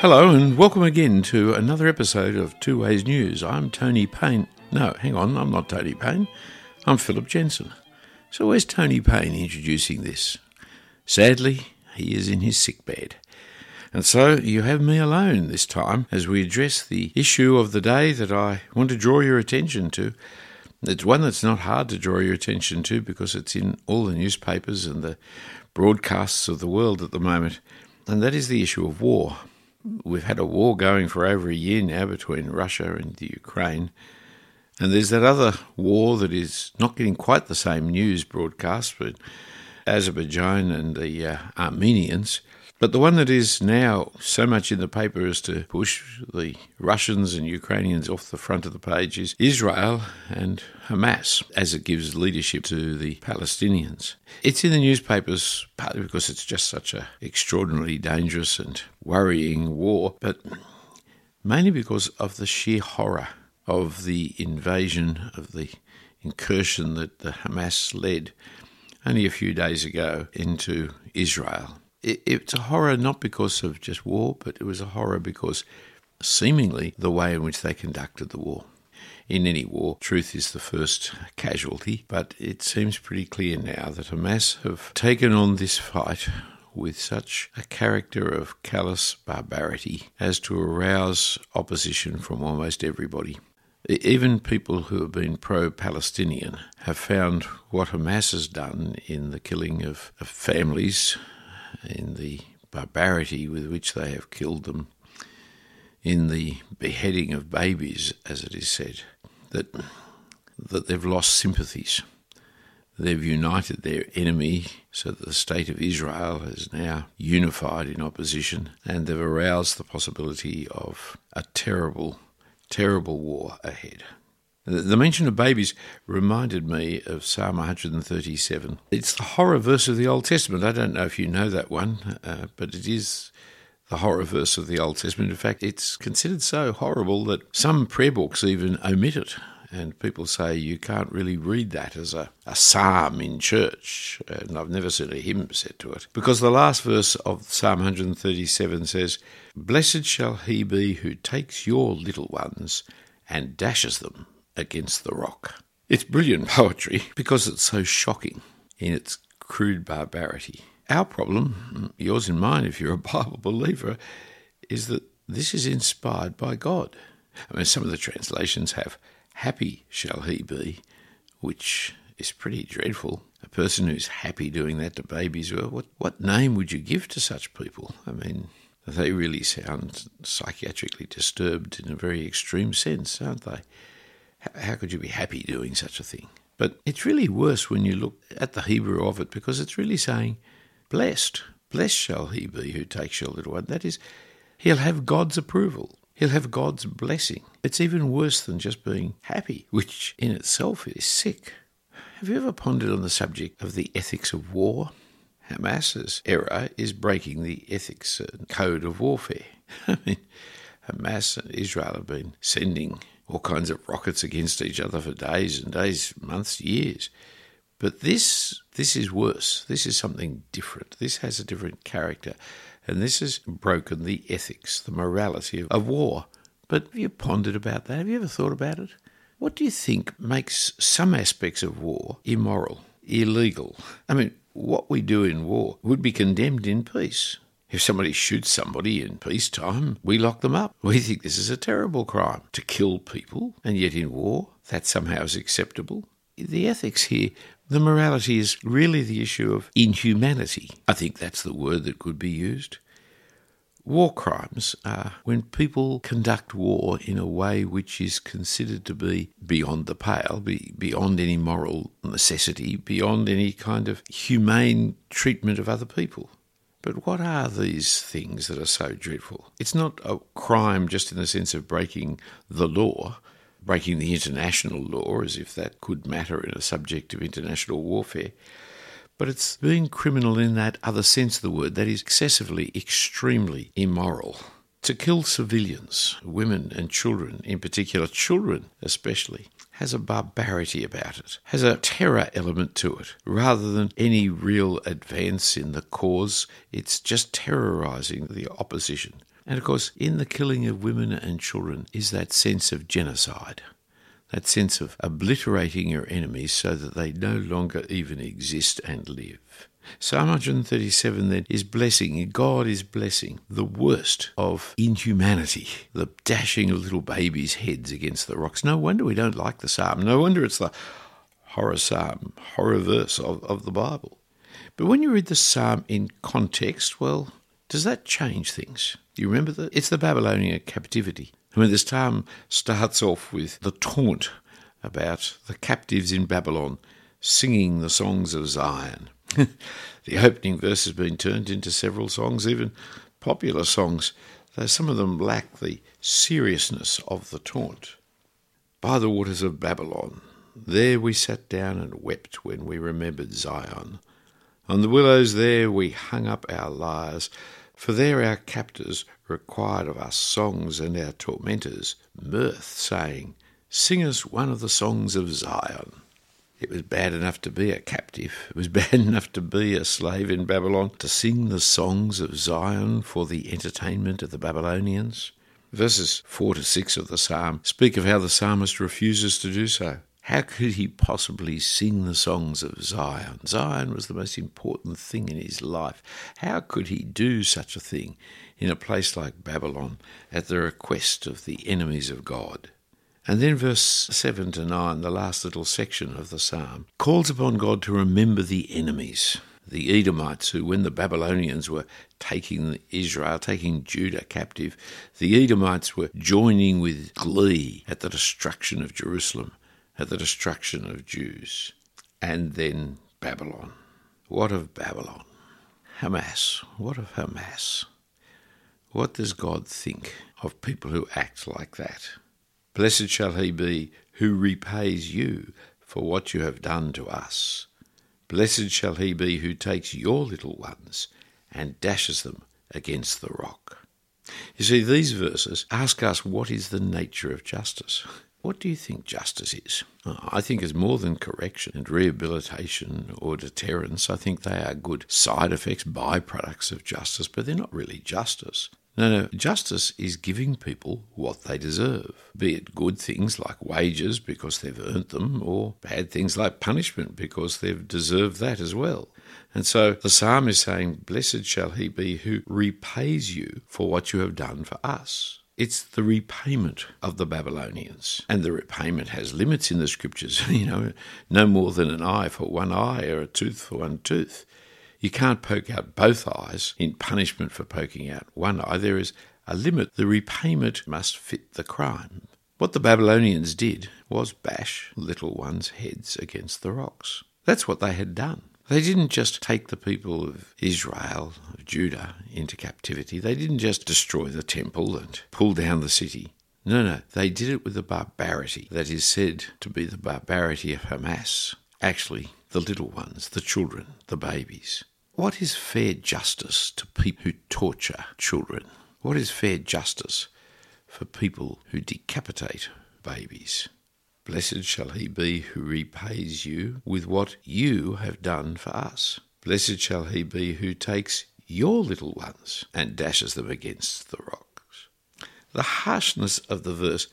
Hello, and welcome again to another episode of Two Ways News. I'm Tony Payne. No, hang on, I'm not Tony Payne. I'm Phillip Jensen. So, where's Tony Payne introducing this? Sadly, he is in his sick bed. And so you have me alone this time as we address the issue of the day that I want to draw your attention to. It's one that's not hard to draw your attention to because it's in all the newspapers and the broadcasts of the world at the moment, and that is the issue of war. We've had a war going for over a year now between Russia and the Ukraine. And there's that other war that is not getting quite the same news broadcast, but Azerbaijan and the uh, Armenians. But the one that is now so much in the paper as to push the Russians and Ukrainians off the front of the page is Israel and Hamas, as it gives leadership to the Palestinians. It's in the newspapers partly because it's just such an extraordinarily dangerous and worrying war, but mainly because of the sheer horror of the invasion, of the incursion that the Hamas led only a few days ago into Israel it, it's a horror not because of just war, but it was a horror because seemingly the way in which they conducted the war. In any war, truth is the first casualty, but it seems pretty clear now that Hamas have taken on this fight with such a character of callous barbarity as to arouse opposition from almost everybody. Even people who have been pro Palestinian have found what Hamas has done in the killing of, of families, in the barbarity with which they have killed them, in the beheading of babies, as it is said, that, that they've lost sympathies. They've united their enemy so that the state of Israel is now unified in opposition, and they've aroused the possibility of a terrible, terrible war ahead. The mention of babies reminded me of Psalm 137. It's the horror verse of the Old Testament. I don't know if you know that one, uh, but it is the horror verse of the Old Testament. In fact, it's considered so horrible that some prayer books even omit it. And people say you can't really read that as a, a psalm in church. And I've never seen a hymn set to it. Because the last verse of Psalm 137 says, Blessed shall he be who takes your little ones and dashes them against the rock. It's brilliant poetry because it's so shocking in its crude barbarity. Our problem, yours and mine if you're a Bible believer, is that this is inspired by God. I mean, some of the translations have, Happy shall he be, which is pretty dreadful. A person who's happy doing that to babies, well, what, what name would you give to such people? I mean, they really sound psychiatrically disturbed in a very extreme sense, aren't they? How could you be happy doing such a thing? But it's really worse when you look at the Hebrew of it because it's really saying, Blessed, blessed shall he be who takes your little one. That is, he'll have God's approval. He'll have God's blessing. It's even worse than just being happy, which in itself is sick. Have you ever pondered on the subject of the ethics of war? Hamas's error is breaking the ethics code of warfare. I mean, Hamas and Israel have been sending all kinds of rockets against each other for days and days, months, years. But this this is worse. This is something different. This has a different character. And this has broken the ethics, the morality of, of war. But have you pondered about that? Have you ever thought about it? What do you think makes some aspects of war immoral, illegal? I mean, what we do in war would be condemned in peace. If somebody shoots somebody in peacetime, we lock them up. We think this is a terrible crime to kill people, and yet in war, that somehow is acceptable. The ethics here, the morality is really the issue of inhumanity. I think that's the word that could be used. War crimes are when people conduct war in a way which is considered to be beyond the pale, be beyond any moral necessity, beyond any kind of humane treatment of other people. But what are these things that are so dreadful? It's not a crime just in the sense of breaking the law, breaking the international law, as if that could matter in a subject of international warfare. But it's being criminal in that other sense of the word, that is excessively, extremely immoral. To kill civilians, women and children, in particular, children especially, has a barbarity about it, has a terror element to it. Rather than any real advance in the cause, it's just terrorizing the opposition. And of course, in the killing of women and children is that sense of genocide, that sense of obliterating your enemies so that they no longer even exist and live. Psalm 137 then is blessing, God is blessing the worst of inhumanity, the dashing of little babies' heads against the rocks. No wonder we don't like the psalm. No wonder it's the horror psalm, horror verse of, of the Bible. But when you read the psalm in context, well, does that change things? You remember that? It's the Babylonian captivity. I mean, this psalm starts off with the taunt about the captives in Babylon singing the songs of Zion. the opening verse has been turned into several songs, even popular songs, though some of them lack the seriousness of the taunt. By the waters of Babylon, there we sat down and wept when we remembered Zion. On the willows there we hung up our lyres, for there our captors required of us songs and our tormentors mirth, saying, Sing us one of the songs of Zion. It was bad enough to be a captive. It was bad enough to be a slave in Babylon, to sing the songs of Zion for the entertainment of the Babylonians. Verses 4 to 6 of the psalm speak of how the psalmist refuses to do so. How could he possibly sing the songs of Zion? Zion was the most important thing in his life. How could he do such a thing in a place like Babylon at the request of the enemies of God? And then verse 7 to 9, the last little section of the psalm, calls upon God to remember the enemies, the Edomites, who, when the Babylonians were taking Israel, taking Judah captive, the Edomites were joining with glee at the destruction of Jerusalem, at the destruction of Jews. And then Babylon. What of Babylon? Hamas. What of Hamas? What does God think of people who act like that? Blessed shall he be who repays you for what you have done to us. Blessed shall he be who takes your little ones and dashes them against the rock. You see, these verses ask us what is the nature of justice. What do you think justice is? I think it's more than correction and rehabilitation or deterrence. I think they are good side effects, byproducts of justice, but they're not really justice. No, no, justice is giving people what they deserve, be it good things like wages because they've earned them, or bad things like punishment because they've deserved that as well. And so the psalm is saying, Blessed shall he be who repays you for what you have done for us. It's the repayment of the Babylonians. And the repayment has limits in the scriptures, you know, no more than an eye for one eye or a tooth for one tooth. You can't poke out both eyes in punishment for poking out one eye. There is a limit. The repayment must fit the crime. What the Babylonians did was bash little ones' heads against the rocks. That's what they had done. They didn't just take the people of Israel, of Judah, into captivity. They didn't just destroy the temple and pull down the city. No, no, they did it with a barbarity that is said to be the barbarity of Hamas. Actually, the little ones, the children, the babies. What is fair justice to people who torture children? What is fair justice for people who decapitate babies? Blessed shall he be who repays you with what you have done for us. Blessed shall he be who takes your little ones and dashes them against the rocks. The harshness of the verse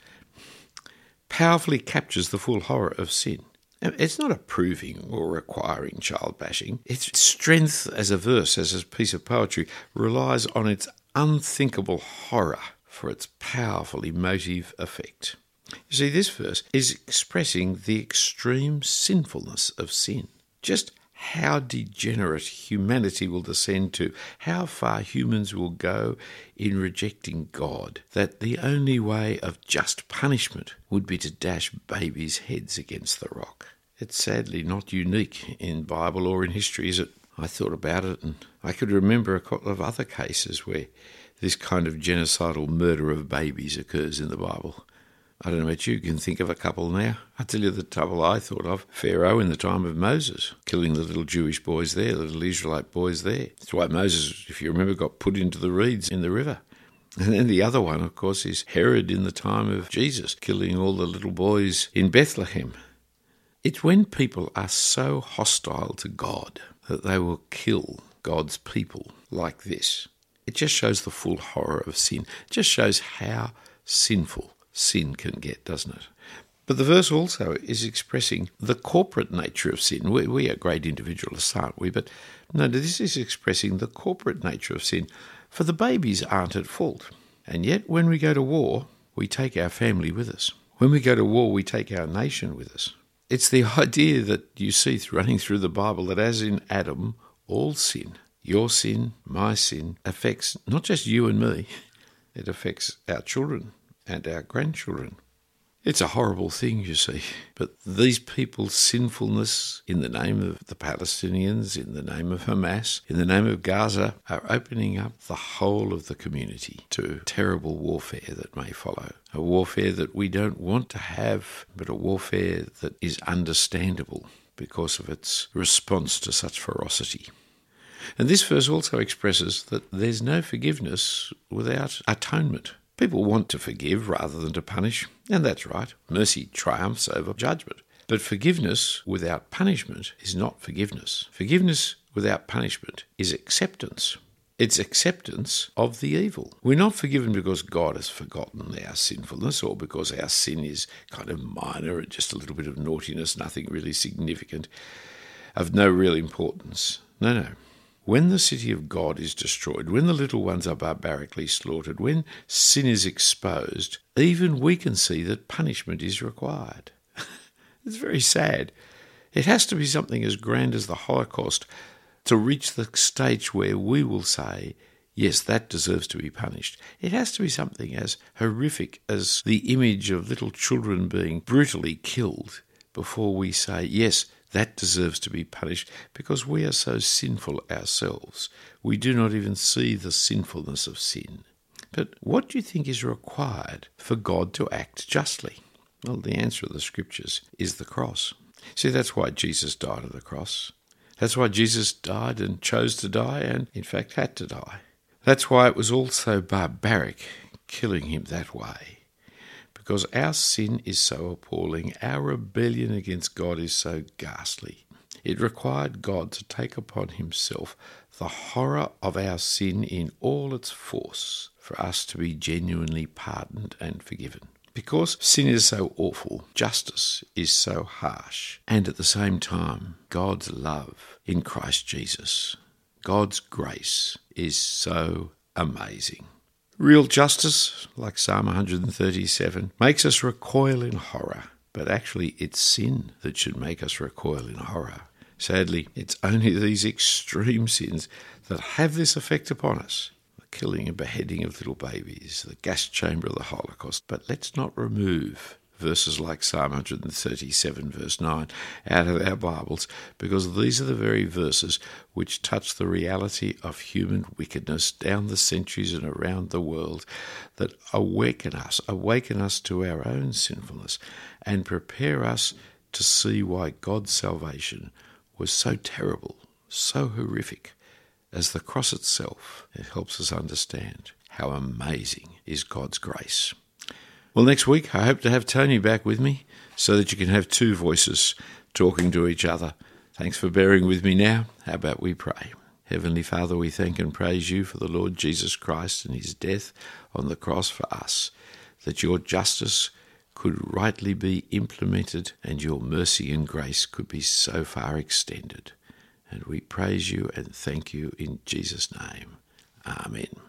powerfully captures the full horror of sin. It's not approving or requiring child bashing. Its strength as a verse, as a piece of poetry, relies on its unthinkable horror for its powerful emotive effect. You see, this verse is expressing the extreme sinfulness of sin. Just how degenerate humanity will descend to, how far humans will go in rejecting God, that the only way of just punishment would be to dash babies' heads against the rock. It's sadly not unique in Bible or in history, is it? I thought about it and I could remember a couple of other cases where this kind of genocidal murder of babies occurs in the Bible. I don't know about you, you can think of a couple now. I tell you the trouble I thought of Pharaoh in the time of Moses, killing the little Jewish boys there, the little Israelite boys there. That's why Moses, if you remember, got put into the reeds in the river. And then the other one, of course, is Herod in the time of Jesus, killing all the little boys in Bethlehem. It's when people are so hostile to God that they will kill God's people like this. It just shows the full horror of sin. It just shows how sinful sin can get, doesn't it? But the verse also is expressing the corporate nature of sin. We, we are great individualists, aren't we? But no, this is expressing the corporate nature of sin. For the babies aren't at fault. And yet, when we go to war, we take our family with us. When we go to war, we take our nation with us. It's the idea that you see running through the Bible that as in Adam, all sin, your sin, my sin, affects not just you and me, it affects our children and our grandchildren. It's a horrible thing, you see. But these people's sinfulness in the name of the Palestinians, in the name of Hamas, in the name of Gaza, are opening up the whole of the community to terrible warfare that may follow. A warfare that we don't want to have, but a warfare that is understandable because of its response to such ferocity. And this verse also expresses that there's no forgiveness without atonement. People want to forgive rather than to punish, and that's right. Mercy triumphs over judgment. But forgiveness without punishment is not forgiveness. Forgiveness without punishment is acceptance. It's acceptance of the evil. We're not forgiven because God has forgotten our sinfulness or because our sin is kind of minor and just a little bit of naughtiness, nothing really significant, of no real importance. No, no. When the city of God is destroyed, when the little ones are barbarically slaughtered, when sin is exposed, even we can see that punishment is required. it's very sad. It has to be something as grand as the Holocaust to reach the stage where we will say, yes, that deserves to be punished. It has to be something as horrific as the image of little children being brutally killed before we say, yes, that deserves to be punished because we are so sinful ourselves. We do not even see the sinfulness of sin. But what do you think is required for God to act justly? Well, the answer of the scriptures is the cross. See, that's why Jesus died on the cross. That's why Jesus died and chose to die and, in fact, had to die. That's why it was all so barbaric, killing him that way because our sin is so appalling, our rebellion against God is so ghastly. It required God to take upon himself the horror of our sin in all its force for us to be genuinely pardoned and forgiven. Because sin is so awful, justice is so harsh, and at the same time, God's love in Christ Jesus, God's grace is so amazing. Real justice, like Psalm 137, makes us recoil in horror, but actually it's sin that should make us recoil in horror. Sadly, it's only these extreme sins that have this effect upon us the killing and beheading of little babies, the gas chamber of the Holocaust. But let's not remove verses like Psalm 137, verse 9, out of our Bibles, because these are the very verses which touch the reality of human wickedness down the centuries and around the world, that awaken us, awaken us to our own sinfulness, and prepare us to see why God's salvation was so terrible, so horrific. As the cross itself, it helps us understand how amazing is God's grace. Well, next week, I hope to have Tony back with me so that you can have two voices talking to each other. Thanks for bearing with me now. How about we pray? Heavenly Father, we thank and praise you for the Lord Jesus Christ and his death on the cross for us, that your justice could rightly be implemented and your mercy and grace could be so far extended. And we praise you and thank you in Jesus' name. Amen.